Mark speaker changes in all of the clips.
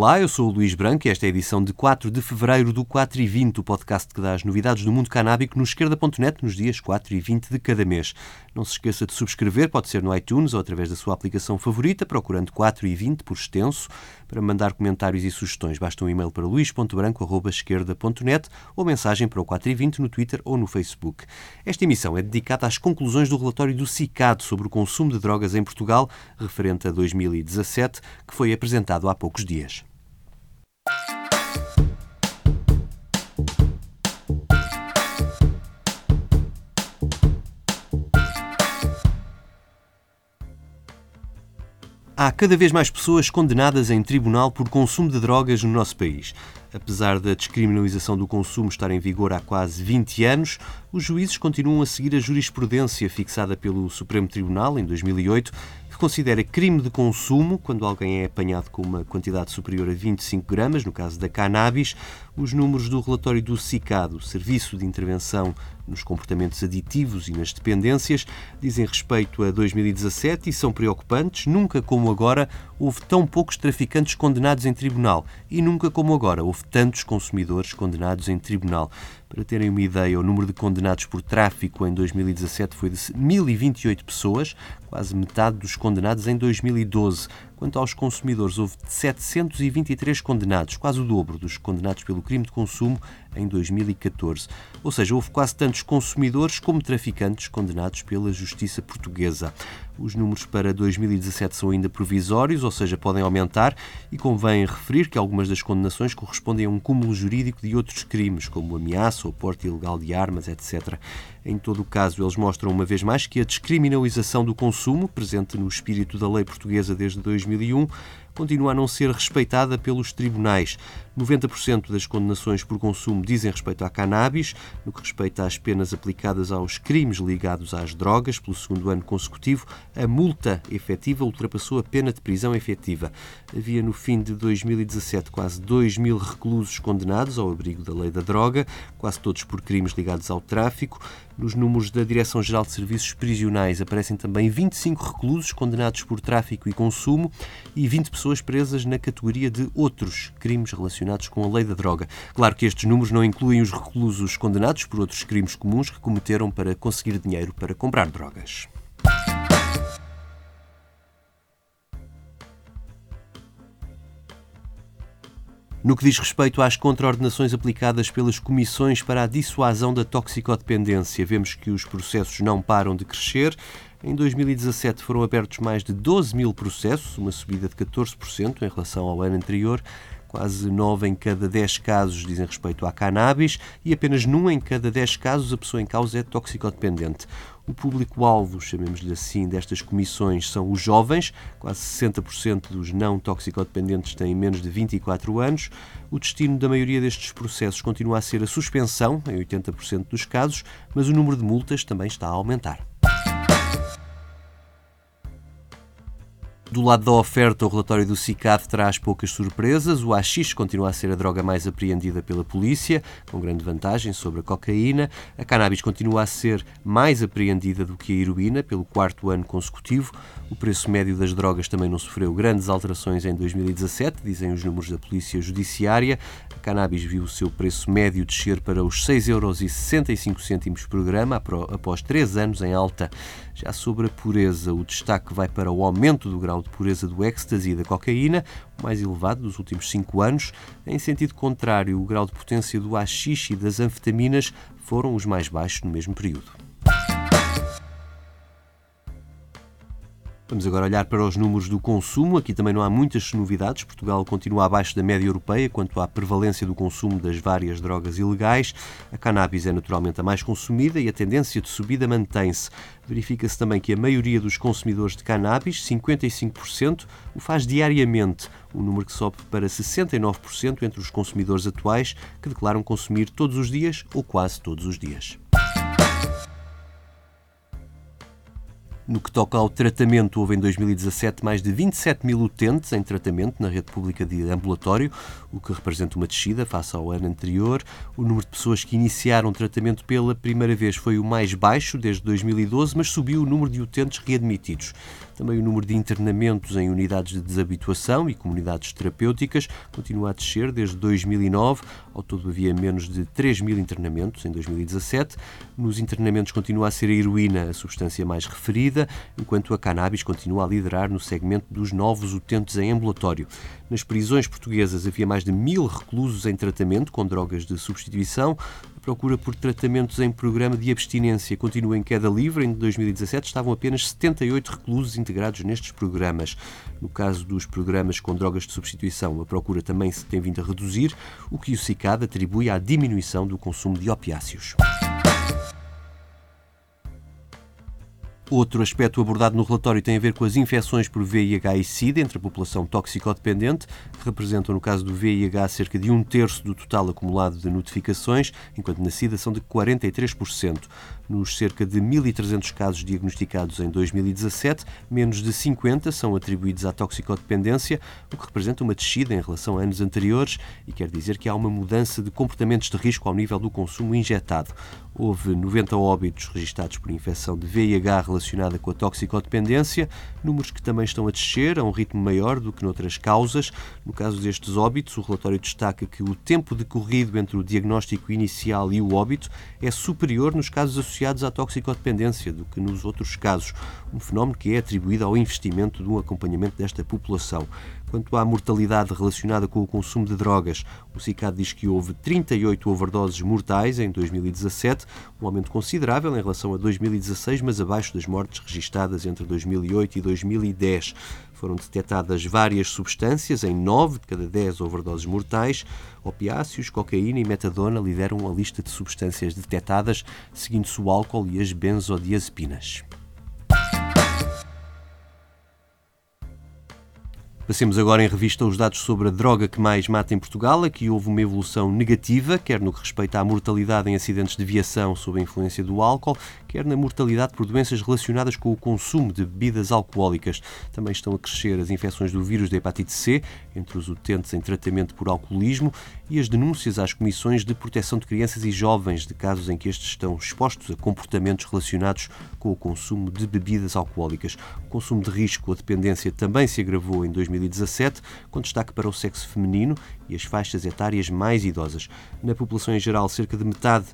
Speaker 1: Olá, eu sou o Luís Branco e esta é a edição de 4 de fevereiro do 4 e 20, o podcast que dá as novidades do mundo canábico no esquerda.net nos dias 4 e 20 de cada mês. Não se esqueça de subscrever, pode ser no iTunes ou através da sua aplicação favorita, procurando 4 e 20 por extenso. Para mandar comentários e sugestões, basta um e-mail para luís.branco.esquerda.net ou mensagem para o 4 e 20 no Twitter ou no Facebook. Esta emissão é dedicada às conclusões do relatório do CICAD sobre o consumo de drogas em Portugal, referente a 2017, que foi apresentado há poucos dias. Há cada vez mais pessoas condenadas em tribunal por consumo de drogas no nosso país. Apesar da descriminalização do consumo estar em vigor há quase 20 anos, os juízes continuam a seguir a jurisprudência fixada pelo Supremo Tribunal em 2008 considera crime de consumo quando alguém é apanhado com uma quantidade superior a 25 gramas, no caso da cannabis. Os números do relatório do SICAD, Serviço de Intervenção nos Comportamentos Aditivos e nas Dependências, dizem respeito a 2017 e são preocupantes. Nunca como agora houve tão poucos traficantes condenados em tribunal e nunca como agora houve tantos consumidores condenados em tribunal. Para terem uma ideia, o número de condenados por tráfico em 2017 foi de 1.028 pessoas, quase metade dos condenados em 2012. Quanto aos consumidores, houve 723 condenados, quase o dobro dos condenados pelo crime de consumo em 2014. Ou seja, houve quase tantos consumidores como traficantes condenados pela justiça portuguesa. Os números para 2017 são ainda provisórios, ou seja, podem aumentar, e convém referir que algumas das condenações correspondem a um cúmulo jurídico de outros crimes, como ameaça ou porte ilegal de armas, etc. Em todo o caso, eles mostram uma vez mais que a descriminalização do consumo, presente no espírito da lei portuguesa desde 2001, continua a não ser respeitada pelos tribunais. 90% das condenações por consumo dizem respeito à cannabis, no que respeita às penas aplicadas aos crimes ligados às drogas, pelo segundo ano consecutivo, a multa efetiva ultrapassou a pena de prisão efetiva. Havia no fim de 2017 quase 2 mil reclusos condenados ao abrigo da lei da droga, quase todos por crimes ligados ao tráfico. Nos números da Direção-Geral de Serviços Prisionais aparecem também 25 reclusos condenados por tráfico e consumo e 20 pessoas presas na categoria de outros crimes relacionados com a lei da droga. Claro que estes números não incluem os reclusos condenados por outros crimes comuns que cometeram para conseguir dinheiro para comprar drogas. No que diz respeito às contraordenações aplicadas pelas comissões para a dissuasão da toxicodependência, vemos que os processos não param de crescer. Em 2017 foram abertos mais de 12 mil processos, uma subida de 14% em relação ao ano anterior. Quase 9 em cada 10 casos dizem respeito à cannabis e apenas num em cada 10 casos a pessoa em causa é toxicodependente. O público-alvo, chamemos-lhe assim, destas comissões são os jovens, quase 60% dos não toxicodependentes têm menos de 24 anos. O destino da maioria destes processos continua a ser a suspensão, em 80% dos casos, mas o número de multas também está a aumentar. Do lado da oferta, o relatório do CICAD traz poucas surpresas. O AX continua a ser a droga mais apreendida pela polícia, com grande vantagem sobre a cocaína. A cannabis continua a ser mais apreendida do que a heroína, pelo quarto ano consecutivo. O preço médio das drogas também não sofreu grandes alterações em 2017, dizem os números da Polícia Judiciária. A cannabis viu o seu preço médio descer para os 6,65 euros por grama, após três anos em alta. Já sobre a pureza, o destaque vai para o aumento do grau de pureza do ecstasy e da cocaína, o mais elevado dos últimos cinco anos. Em sentido contrário, o grau de potência do haxixe e das anfetaminas foram os mais baixos no mesmo período. Vamos agora olhar para os números do consumo. Aqui também não há muitas novidades. Portugal continua abaixo da média europeia quanto à prevalência do consumo das várias drogas ilegais. A cannabis é naturalmente a mais consumida e a tendência de subida mantém-se. Verifica-se também que a maioria dos consumidores de cannabis, 55%, o faz diariamente, um número que sobe para 69% entre os consumidores atuais que declaram consumir todos os dias ou quase todos os dias. No que toca ao tratamento, houve em 2017 mais de 27 mil utentes em tratamento na rede pública de ambulatório, o que representa uma descida face ao ano anterior. O número de pessoas que iniciaram tratamento pela primeira vez foi o mais baixo desde 2012, mas subiu o número de utentes readmitidos. Também o número de internamentos em unidades de desabituação e comunidades terapêuticas continua a descer desde 2009. Ao todo havia menos de 3 mil internamentos em 2017. Nos internamentos continua a ser a heroína a substância mais referida, enquanto a cannabis continua a liderar no segmento dos novos utentes em ambulatório. Nas prisões portuguesas havia mais de mil reclusos em tratamento com drogas de substituição. A procura por tratamentos em programa de abstinência continua em queda livre. Em 2017 estavam apenas 78 reclusos integrados nestes programas. No caso dos programas com drogas de substituição, a procura também se tem vindo a reduzir, o que o CICAD atribui à diminuição do consumo de opiáceos. Outro aspecto abordado no relatório tem a ver com as infecções por VIH e SIDA entre a população toxicodependente, que representam, no caso do VIH, cerca de um terço do total acumulado de notificações, enquanto na SIDA são de 43%. Nos cerca de 1.300 casos diagnosticados em 2017, menos de 50 são atribuídos à toxicodependência, o que representa uma descida em relação a anos anteriores e quer dizer que há uma mudança de comportamentos de risco ao nível do consumo injetado. Houve 90 óbitos registados por infecção de VIH relacionada com a toxicodependência, números que também estão a descer a um ritmo maior do que noutras causas. No caso destes óbitos, o relatório destaca que o tempo decorrido entre o diagnóstico inicial e o óbito é superior nos casos associados à toxicodependência do que nos outros casos, um fenómeno que é atribuído ao investimento de um acompanhamento desta população. Quanto à mortalidade relacionada com o consumo de drogas, o CICAD diz que houve 38 overdoses mortais em 2017, um aumento considerável em relação a 2016, mas abaixo das mortes registadas entre 2008 e 2010. Foram detectadas várias substâncias em 9 de cada 10 overdoses mortais. Opiáceos, cocaína e metadona lideram a lista de substâncias detectadas, seguindo-se o álcool e as benzodiazepinas. Passemos agora em revista os dados sobre a droga que mais mata em Portugal. Aqui houve uma evolução negativa, quer no que respeita à mortalidade em acidentes de viação sob a influência do álcool, quer na mortalidade por doenças relacionadas com o consumo de bebidas alcoólicas. Também estão a crescer as infecções do vírus da hepatite C entre os utentes em tratamento por alcoolismo e as denúncias às comissões de proteção de crianças e jovens de casos em que estes estão expostos a comportamentos relacionados com o consumo de bebidas alcoólicas. O consumo de risco ou dependência também se agravou em 2020 2017, com destaque para o sexo feminino e as faixas etárias mais idosas. Na população em geral, cerca de metade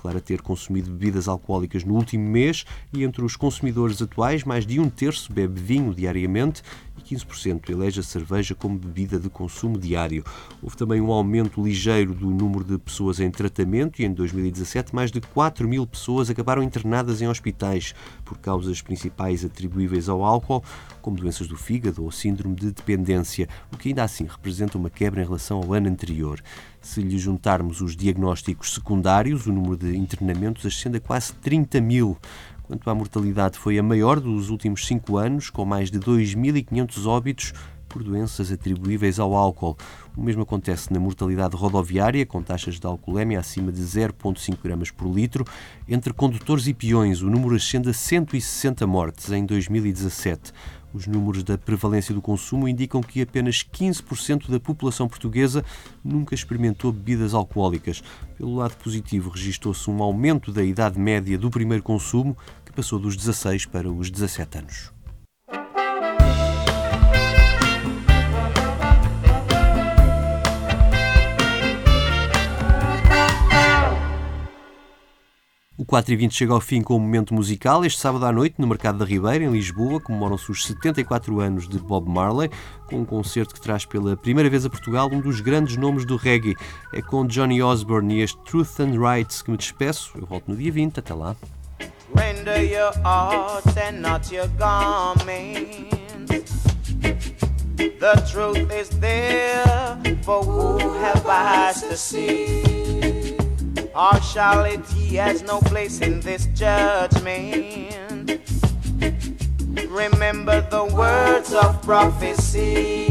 Speaker 1: declara ter consumido bebidas alcoólicas no último mês e entre os consumidores atuais, mais de um terço bebe vinho diariamente e 15% elege a cerveja como bebida de consumo diário. Houve também um aumento ligeiro do número de pessoas em tratamento e em 2017 mais de 4 mil pessoas acabaram internadas em hospitais por causas principais atribuíveis ao álcool, como doenças do fígado ou síndrome de dependência, o que ainda assim representa uma quebra em relação ao ano anterior. Se lhe juntarmos os diagnósticos secundários, o número de internamentos ascende a quase 30 mil. Quanto à mortalidade, foi a maior dos últimos cinco anos, com mais de 2.500 óbitos por doenças atribuíveis ao álcool. O mesmo acontece na mortalidade rodoviária, com taxas de alcoolemia acima de 0,5 gramas por litro. Entre condutores e peões, o número ascende a 160 mortes em 2017. Os números da prevalência do consumo indicam que apenas 15% da população portuguesa nunca experimentou bebidas alcoólicas. Pelo lado positivo, registrou-se um aumento da idade média do primeiro consumo, que passou dos 16 para os 17 anos. O 4 e 20 chega ao fim com um momento musical. Este sábado à noite, no Mercado da Ribeira, em Lisboa, comemoram-se os 74 anos de Bob Marley, com um concerto que traz pela primeira vez a Portugal um dos grandes nomes do reggae. É com Johnny Osborne e este Truth and Rights que me despeço. Eu volto no dia 20. Até lá. The truth is there for who have eyes to see. Partiality has no place in this judgment. Remember the words of prophecy.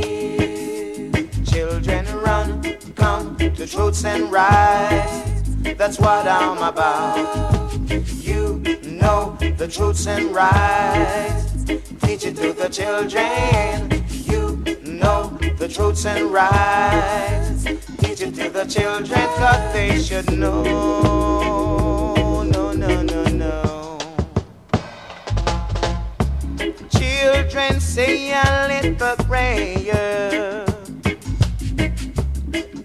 Speaker 1: Children, run, come to truths and rights. That's what I'm about. You know
Speaker 2: the truths and rights. Teach it to the children. You know the truths and rights. The children, cause they should know. No, no, no, no. Children say a little prayer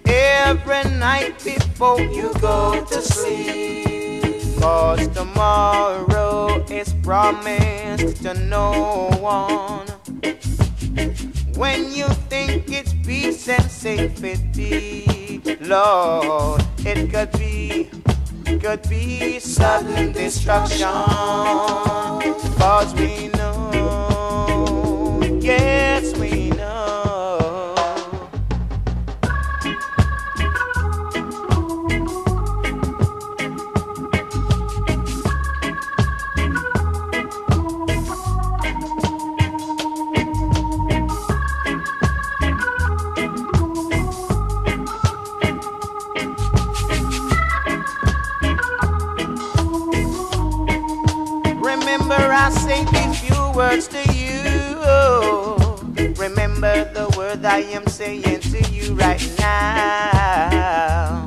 Speaker 2: every night before you go to sleep. Cause tomorrow is promised to no one. When you think it's peace and safety, Lord, it could be, could be sudden destruction. Cause we I say these few words to you, remember the word I am saying to you right now.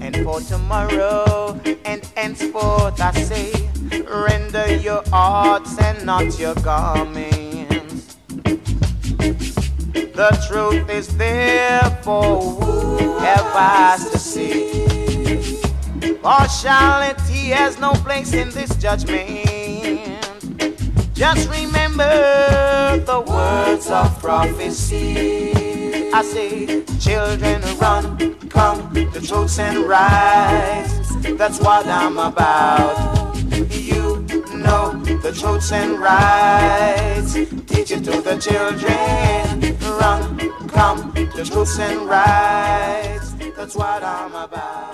Speaker 2: And for tomorrow and henceforth I say, render your hearts and not your garments. The truth is there for whoever to see. Partiality has no place in this judgment. Just remember the words of prophecy. I say, children, run, come, the truths and rights. That's what I'm about. You know the truths and rights. Teach it to the children. Run, come, the truths and rights. That's what I'm about.